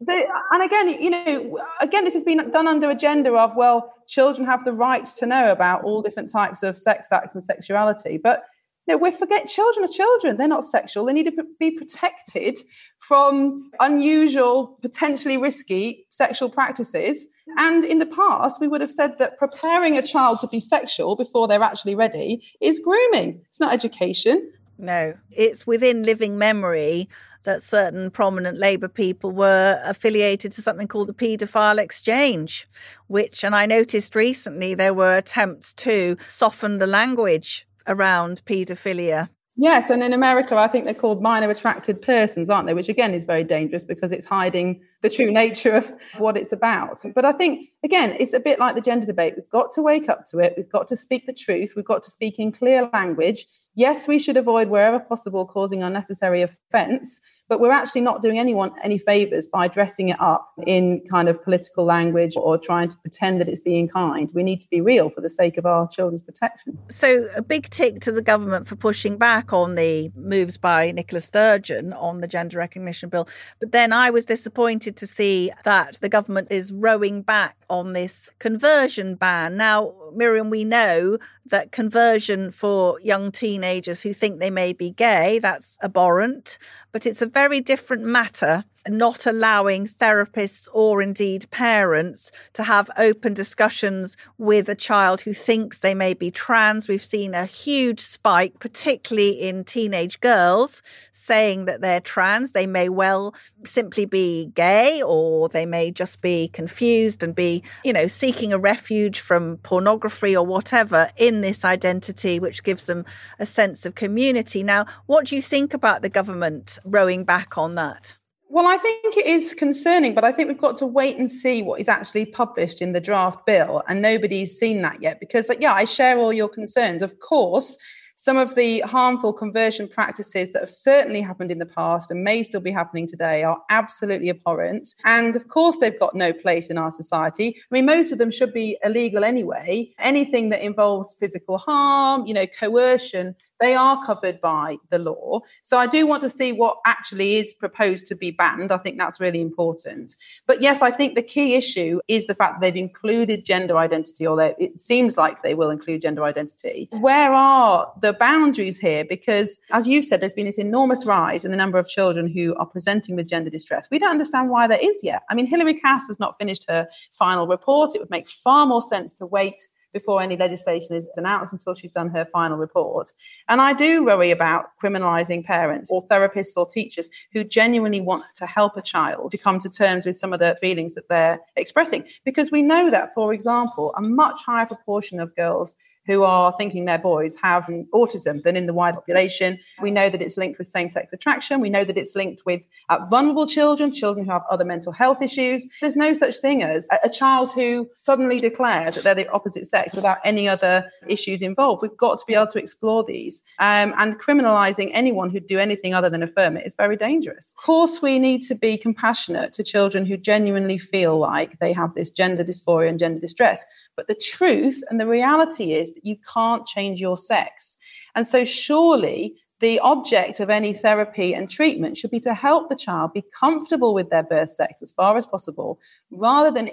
The, and again, you know, again, this has been done under agenda of well, children have the right to know about all different types of sex acts and sexuality. But you know, we forget children are children; they're not sexual. They need to be protected from unusual, potentially risky sexual practices. And in the past, we would have said that preparing a child to be sexual before they're actually ready is grooming. It's not education. No, it's within living memory that certain prominent Labour people were affiliated to something called the Paedophile Exchange, which, and I noticed recently, there were attempts to soften the language around paedophilia. Yes, and in America, I think they're called minor attracted persons, aren't they? Which again is very dangerous because it's hiding the true nature of what it's about. But I think, again, it's a bit like the gender debate. We've got to wake up to it. We've got to speak the truth. We've got to speak in clear language. Yes, we should avoid wherever possible causing unnecessary offence, but we're actually not doing anyone any favours by dressing it up in kind of political language or trying to pretend that it's being kind. We need to be real for the sake of our children's protection. So, a big tick to the government for pushing back on the moves by Nicola Sturgeon on the gender recognition bill. But then I was disappointed to see that the government is rowing back on this conversion ban. Now, Miriam, we know that conversion for young teenagers who think they may be gay, that's abhorrent, but it's a very different matter not allowing therapists or indeed parents to have open discussions with a child who thinks they may be trans. We've seen a huge spike, particularly in teenage girls, saying that they're trans. They may well simply be gay or they may just be confused and be, you know, seeking a refuge from pornography or whatever in this identity, which gives them a sense of community. Now, what do you think about the government rowing back on that? Well, I think it is concerning, but I think we've got to wait and see what is actually published in the draft bill. And nobody's seen that yet because, yeah, I share all your concerns. Of course, some of the harmful conversion practices that have certainly happened in the past and may still be happening today are absolutely abhorrent. And of course, they've got no place in our society. I mean, most of them should be illegal anyway. Anything that involves physical harm, you know, coercion, they are covered by the law. So I do want to see what actually is proposed to be banned. I think that's really important. But yes, I think the key issue is the fact that they've included gender identity, or it seems like they will include gender identity. Where are the boundaries here? Because as you've said, there's been this enormous rise in the number of children who are presenting with gender distress. We don't understand why that is yet. I mean, Hilary Cass has not finished her final report. It would make far more sense to wait before any legislation is announced until she's done her final report. And I do worry about criminalising parents or therapists or teachers who genuinely want to help a child to come to terms with some of the feelings that they're expressing. Because we know that, for example, a much higher proportion of girls who are thinking their boys have autism than in the wider population. We know that it's linked with same sex attraction. We know that it's linked with uh, vulnerable children, children who have other mental health issues. There's no such thing as a, a child who suddenly declares that they're the opposite sex without any other issues involved. We've got to be able to explore these. Um, and criminalizing anyone who'd do anything other than affirm it is very dangerous. Of course, we need to be compassionate to children who genuinely feel like they have this gender dysphoria and gender distress. But the truth and the reality is that you can't change your sex. And so, surely, the object of any therapy and treatment should be to help the child be comfortable with their birth sex as far as possible, rather than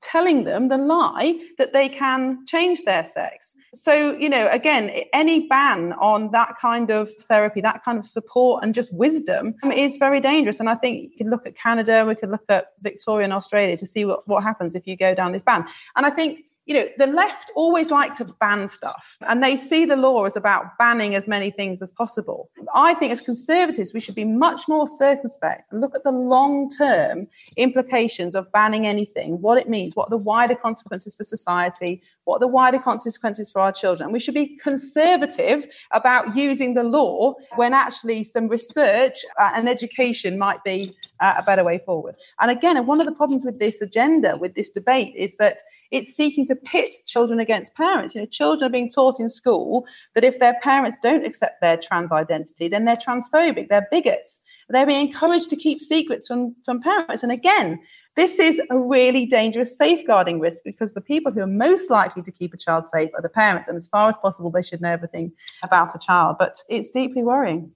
telling them the lie that they can change their sex. So, you know, again, any ban on that kind of therapy, that kind of support and just wisdom um, is very dangerous. And I think you can look at Canada, we could look at Victoria and Australia to see what, what happens if you go down this ban. And I think you know, the left always like to ban stuff and they see the law as about banning as many things as possible. I think as conservatives, we should be much more circumspect and look at the long term implications of banning anything, what it means, what the wider consequences for society, what the wider consequences for our children. And we should be conservative about using the law when actually some research uh, and education might be uh, a better way forward. And again, one of the problems with this agenda, with this debate, is that it's seeking to pit children against parents. You know, children are being taught in school that if their parents don't accept their trans identity, then they're transphobic, they're bigots. They're being encouraged to keep secrets from, from parents. And again, this is a really dangerous safeguarding risk because the people who are most likely to keep a child safe are the parents. And as far as possible, they should know everything about a child. But it's deeply worrying.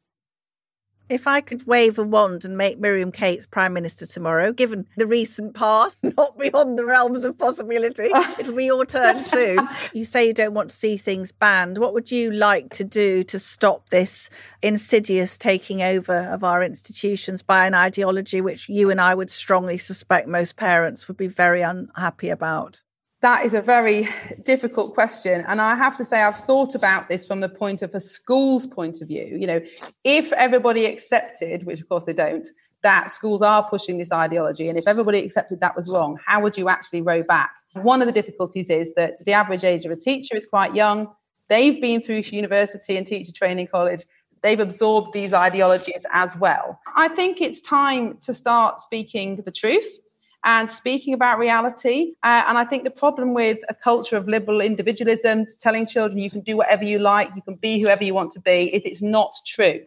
If I could wave a wand and make Miriam Cates Prime Minister tomorrow, given the recent past, not beyond the realms of possibility, it'll be your turn soon. You say you don't want to see things banned. What would you like to do to stop this insidious taking over of our institutions by an ideology which you and I would strongly suspect most parents would be very unhappy about? That is a very difficult question. And I have to say, I've thought about this from the point of a school's point of view. You know, if everybody accepted, which of course they don't, that schools are pushing this ideology, and if everybody accepted that was wrong, how would you actually row back? One of the difficulties is that the average age of a teacher is quite young. They've been through university and teacher training college. They've absorbed these ideologies as well. I think it's time to start speaking the truth and speaking about reality. Uh, and I think the problem with a culture of liberal individualism, telling children you can do whatever you like, you can be whoever you want to be, is it's not true.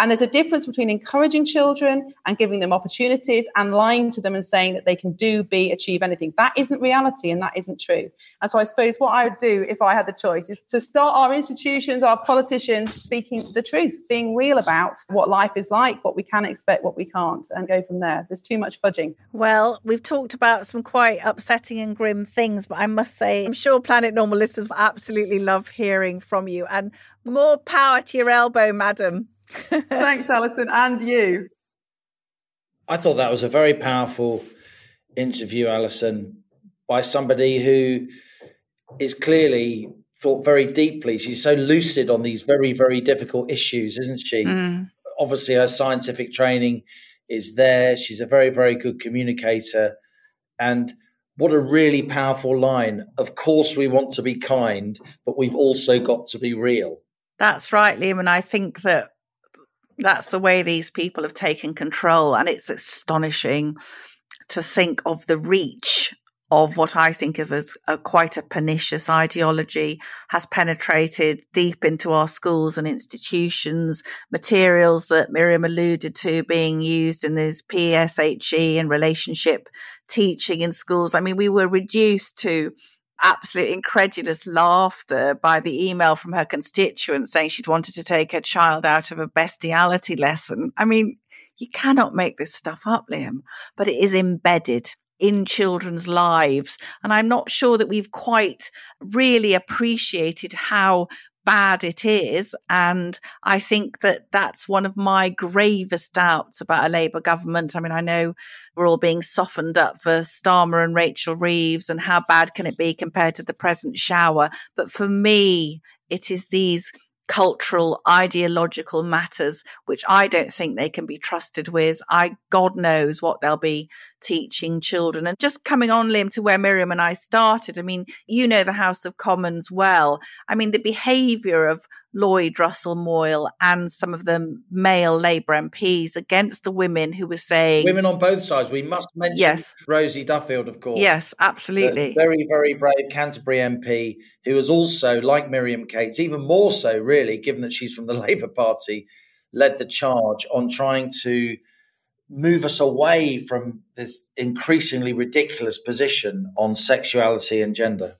And there's a difference between encouraging children and giving them opportunities and lying to them and saying that they can do, be, achieve anything. That isn't reality and that isn't true. And so I suppose what I would do if I had the choice is to start our institutions, our politicians speaking the truth, being real about what life is like, what we can expect, what we can't, and go from there. There's too much fudging. Well, we've talked about some quite upsetting and grim things, but I must say, I'm sure Planet Normal listeners will absolutely love hearing from you. And more power to your elbow, madam. Thanks, Allison, and you. I thought that was a very powerful interview, Allison, by somebody who is clearly thought very deeply. She's so lucid on these very, very difficult issues, isn't she? Mm. Obviously, her scientific training is there. She's a very, very good communicator. And what a really powerful line. Of course, we want to be kind, but we've also got to be real. That's right, Liam. And I think that that's the way these people have taken control. And it's astonishing to think of the reach of what I think of as a, quite a pernicious ideology has penetrated deep into our schools and institutions. Materials that Miriam alluded to being used in this PSHE and relationship teaching in schools. I mean, we were reduced to absolute incredulous laughter by the email from her constituent saying she'd wanted to take her child out of a bestiality lesson. I mean, you cannot make this stuff up, Liam, but it is embedded in children's lives. And I'm not sure that we've quite really appreciated how bad it is. And I think that that's one of my gravest doubts about a Labour government. I mean, I know we're all being softened up for Starmer and Rachel Reeves and how bad can it be compared to the present shower. But for me, it is these cultural, ideological matters, which I don't think they can be trusted with. I, God knows what they'll be teaching children. And just coming on, Liam, to where Miriam and I started, I mean, you know the House of Commons well. I mean, the behaviour of Lloyd Russell Moyle and some of the male Labour MPs against the women who were saying. Women on both sides. We must mention yes. Rosie Duffield, of course. Yes, absolutely. very, very brave Canterbury MP who is also, like Miriam Cates, even more so, really, given that she's from the Labour Party, led the charge on trying to move us away from this increasingly ridiculous position on sexuality and gender.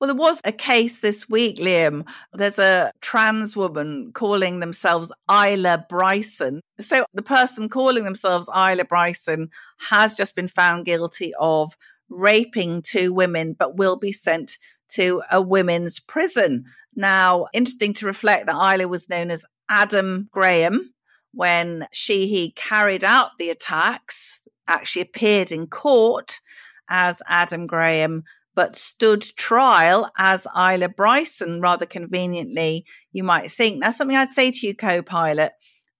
Well, there was a case this week, Liam. There's a trans woman calling themselves Isla Bryson. So the person calling themselves Isla Bryson has just been found guilty of raping two women, but will be sent to a women's prison. Now, interesting to reflect that Isla was known as Adam Graham when she he carried out the attacks actually appeared in court as Adam Graham but stood trial as Isla Bryson. Rather conveniently you might think That's something I'd say to you co-pilot.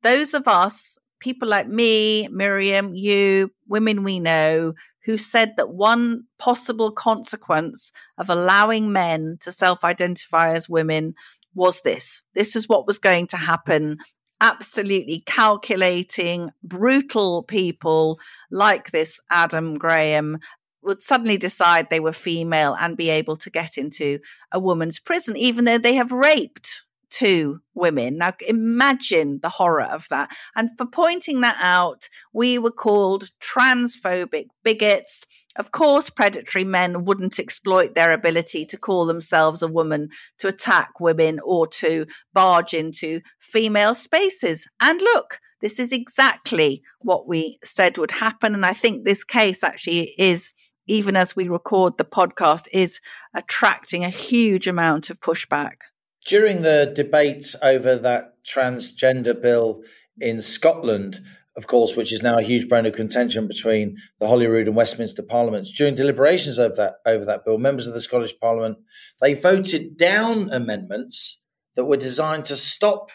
Those of us people like me Miriam you women we know who said that one possible consequence of allowing men to self-identify as women was this. This is what was going to happen absolutely calculating, brutal people like this Adam Graham would suddenly decide they were female and be able to get into a woman's prison, even though they have raped two women. Now imagine the horror of that. And for pointing that out, we were called transphobic bigots. Of course, predatory men wouldn't exploit their ability to call themselves a woman to attack women or to barge into female spaces. And look, this is exactly what we said would happen. And I think this case actually is even as we record the podcast, is attracting a huge amount of pushback. During the debate over that transgender bill in Scotland, of course, which is now a huge bone of contention between the Holyrood and Westminster parliaments, during deliberations over that over that bill, members of the Scottish Parliament they voted down amendments that were designed to stop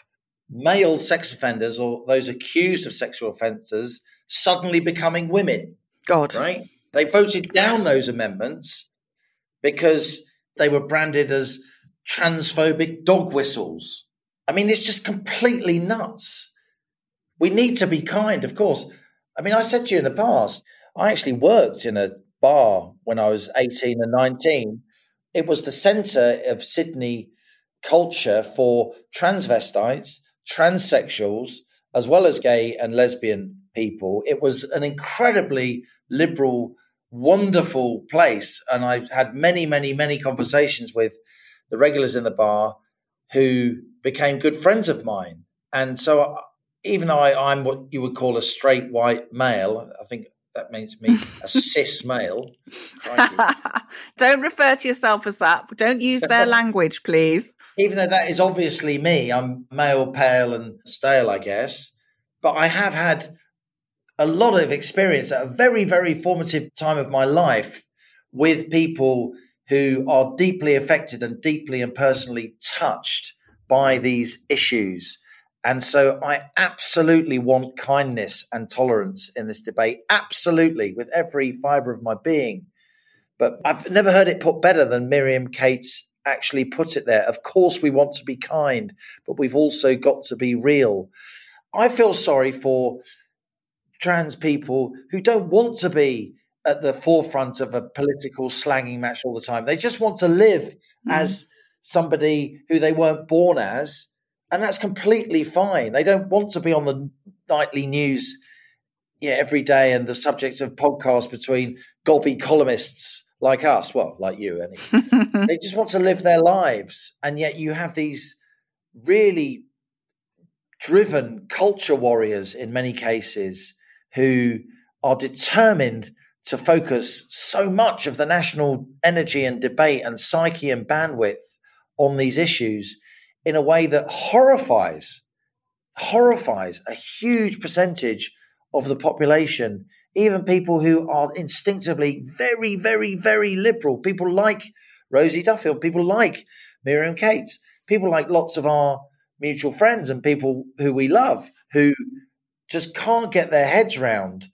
male sex offenders or those accused of sexual offences suddenly becoming women. God, right? They voted down those amendments because they were branded as transphobic dog whistles. I mean, it's just completely nuts. We need to be kind, of course. I mean, I said to you in the past, I actually worked in a bar when I was 18 and 19. It was the centre of Sydney culture for transvestites, transsexuals, as well as gay and lesbian people. It was an incredibly liberal, wonderful place. And I've had many, many, many conversations with the regulars in the bar who became good friends of mine. And so, even though I, am what you would call a straight white male, I think that means me a cis male. Don't refer to yourself as that. Don't use their language, please. Even though that is obviously me, I'm male, pale, and stale, I guess. But I have had a lot of experience at a very, very formative time of my life with people who are deeply affected and deeply and personally touched by these issues. And so I absolutely want kindness and tolerance in this debate, absolutely, with every fiber of my being. But I've never heard it put better than Miriam Cates actually put it there. Of course, we want to be kind, but we've also got to be real. I feel sorry for trans people who don't want to be at the forefront of a political slanging match all the time. They just want to live mm-hmm. as somebody who they weren't born as, and that's completely fine. They don't want to be on the nightly news yeah, every day and the subject of podcasts between gobby columnists like us, well, like you, anyway. they just want to live their lives, and yet you have these really driven culture warriors in many cases who are determined to focus so much of the national energy and debate and psyche and bandwidth on these issues in a way that horrifies horrifies a huge percentage of the population even people who are instinctively very very very liberal people like rosie duffield people like miriam cates people like lots of our mutual friends and people who we love who just can't get their heads round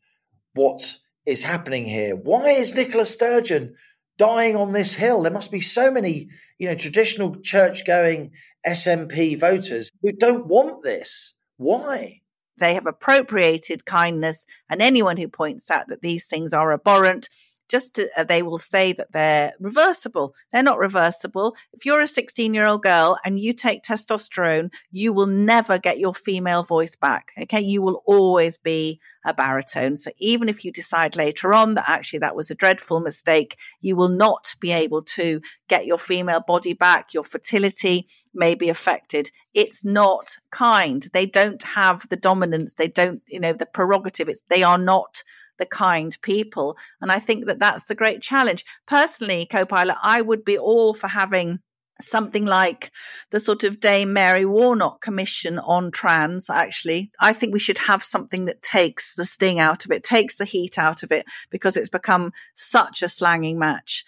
what is happening here. Why is Nicola Sturgeon dying on this hill? There must be so many, you know, traditional church going SNP voters who don't want this. Why? They have appropriated kindness, and anyone who points out that these things are abhorrent just to, uh, they will say that they're reversible. They're not reversible. If you're a 16 year old girl and you take testosterone, you will never get your female voice back. Okay. You will always be a baritone. So even if you decide later on that actually that was a dreadful mistake, you will not be able to get your female body back. Your fertility may be affected. It's not kind. They don't have the dominance. They don't, you know, the prerogative. It's, they are not the kind people. And I think that that's the great challenge. Personally, co-pilot, I would be all for having something like the sort of Dame Mary Warnock Commission on trans, actually. I think we should have something that takes the sting out of it, takes the heat out of it, because it's become such a slanging match.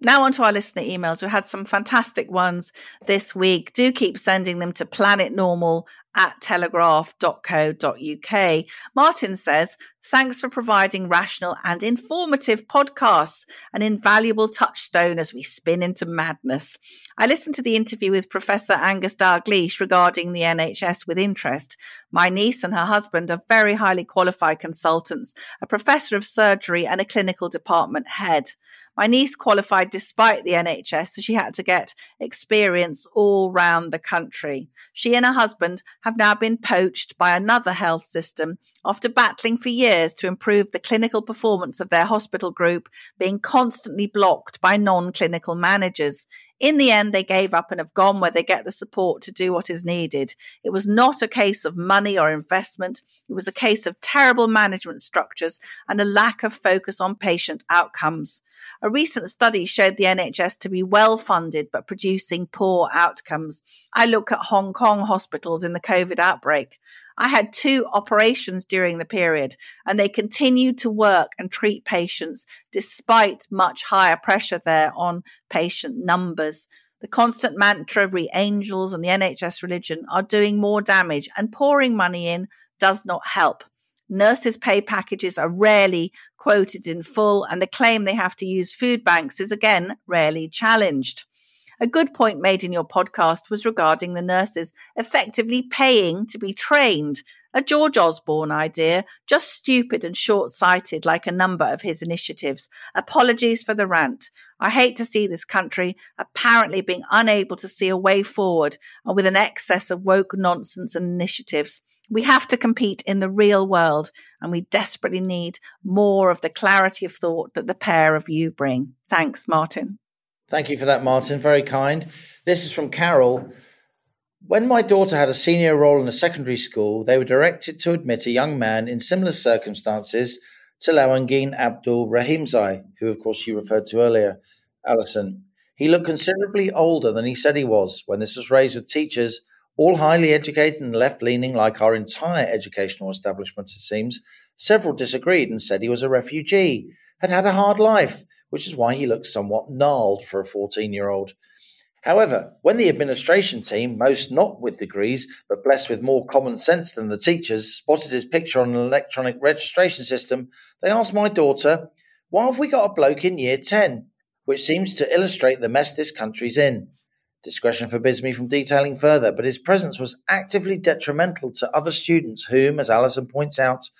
Now, on to our listener emails. We had some fantastic ones this week. Do keep sending them to planetnormal at telegraph.co.uk. Martin says, Thanks for providing rational and informative podcasts, an invaluable touchstone as we spin into madness. I listened to the interview with Professor Angus Dalgleish regarding the NHS with interest. My niece and her husband are very highly qualified consultants, a professor of surgery and a clinical department head. My niece qualified despite the NHS, so she had to get experience all round the country. She and her husband have now been poached by another health system after battling for years to improve the clinical performance of their hospital group, being constantly blocked by non clinical managers. In the end, they gave up and have gone where they get the support to do what is needed. It was not a case of money or investment. It was a case of terrible management structures and a lack of focus on patient outcomes. A recent study showed the NHS to be well funded but producing poor outcomes. I look at Hong Kong hospitals in the COVID outbreak. I had two operations during the period and they continued to work and treat patients despite much higher pressure there on patient numbers. The constant mantra, of re angels and the NHS religion are doing more damage and pouring money in does not help. Nurses' pay packages are rarely quoted in full, and the claim they have to use food banks is again rarely challenged. A good point made in your podcast was regarding the nurses effectively paying to be trained. A George Osborne idea, just stupid and short sighted like a number of his initiatives. Apologies for the rant. I hate to see this country apparently being unable to see a way forward and with an excess of woke nonsense and initiatives. We have to compete in the real world, and we desperately need more of the clarity of thought that the pair of you bring. Thanks, Martin. Thank you for that, Martin. Very kind. This is from Carol. When my daughter had a senior role in a secondary school, they were directed to admit a young man in similar circumstances to Lawangeen Abdul Rahimzai, who, of course, you referred to earlier, Allison. He looked considerably older than he said he was when this was raised with teachers All highly educated and left leaning, like our entire educational establishment, it seems. Several disagreed and said he was a refugee, had had a hard life, which is why he looks somewhat gnarled for a 14 year old. However, when the administration team, most not with degrees, but blessed with more common sense than the teachers, spotted his picture on an electronic registration system, they asked my daughter, Why have we got a bloke in year 10? Which seems to illustrate the mess this country's in. Discretion forbids me from detailing further, but his presence was actively detrimental to other students whom, as Allison points out,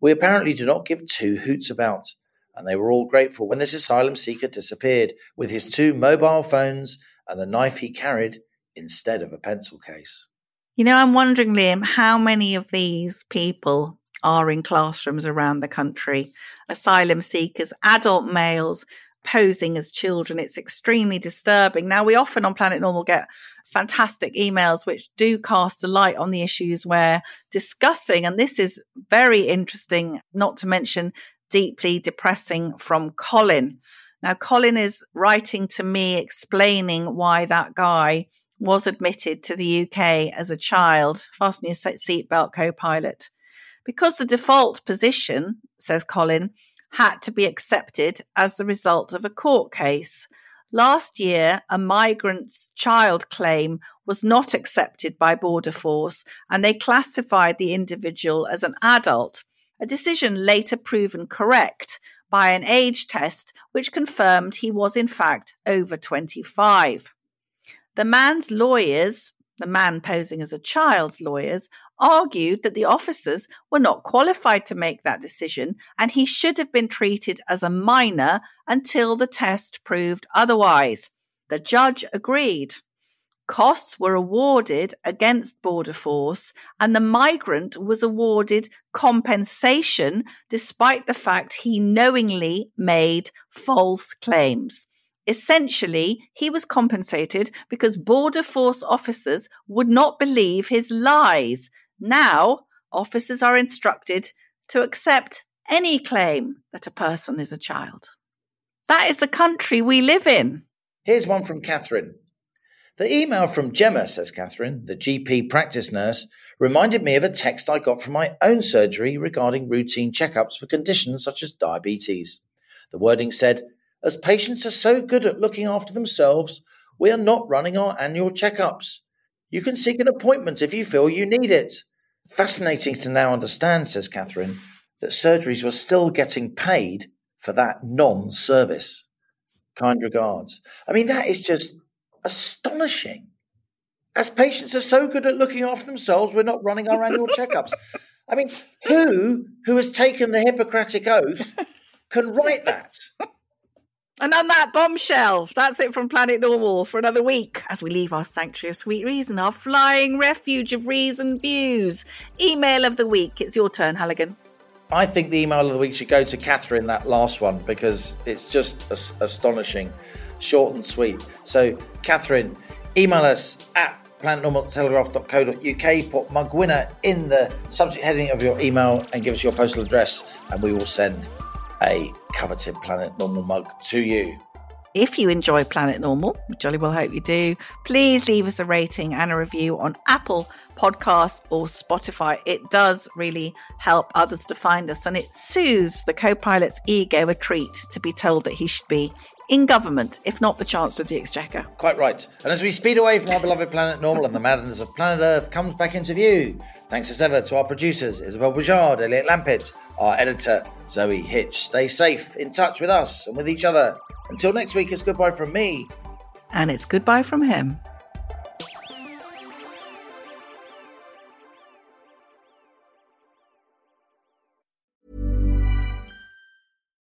we apparently do not give two hoots about. And they were all grateful when this asylum seeker disappeared with his two mobile phones and the knife he carried instead of a pencil case. You know, I'm wondering, Liam, how many of these people are in classrooms around the country? Asylum seekers, adult males posing as children. It's extremely disturbing. Now, we often on Planet Normal get fantastic emails which do cast a light on the issues we're discussing. And this is very interesting, not to mention deeply depressing from Colin. Now, Colin is writing to me explaining why that guy was admitted to the UK as a child. Fasten your seatbelt, co pilot. Because the default position, says Colin, had to be accepted as the result of a court case. Last year, a migrant's child claim was not accepted by Border Force and they classified the individual as an adult, a decision later proven correct by an age test which confirmed he was in fact over 25. The man's lawyers, the man posing as a child's lawyers, argued that the officers were not qualified to make that decision and he should have been treated as a minor until the test proved otherwise. The judge agreed. Costs were awarded against Border Force, and the migrant was awarded compensation despite the fact he knowingly made false claims. Essentially, he was compensated because Border Force officers would not believe his lies. Now, officers are instructed to accept any claim that a person is a child. That is the country we live in. Here's one from Catherine. The email from Gemma, says Catherine, the GP practice nurse, reminded me of a text I got from my own surgery regarding routine checkups for conditions such as diabetes. The wording said, As patients are so good at looking after themselves, we are not running our annual checkups. You can seek an appointment if you feel you need it. Fascinating to now understand, says Catherine, that surgeries were still getting paid for that non service. Kind regards. I mean, that is just astonishing. As patients are so good at looking after themselves, we're not running our annual checkups. I mean, who who has taken the Hippocratic oath can write that? And on that bombshell, that's it from Planet Normal for another week as we leave our sanctuary of sweet reason, our flying refuge of reason views. Email of the week. It's your turn, Halligan. I think the email of the week should go to Catherine, that last one, because it's just astonishing short and sweet. So, Catherine, email us at planetnormaltelegraph.co.uk, put mug winner in the subject heading of your email and give us your postal address, and we will send a coveted Planet Normal mug to you. If you enjoy Planet Normal, we jolly well hope you do, please leave us a rating and a review on Apple Podcasts or Spotify. It does really help others to find us and it soothes the co pilot's ego a treat to be told that he should be in government, if not the Chancellor of the Exchequer. Quite right. And as we speed away from our beloved planet Normal and the madness of planet Earth comes back into view, thanks as ever to our producers, Isabel Bouchard, Elliot Lampitt, our editor, Zoe Hitch. Stay safe, in touch with us and with each other. Until next week, it's goodbye from me. And it's goodbye from him.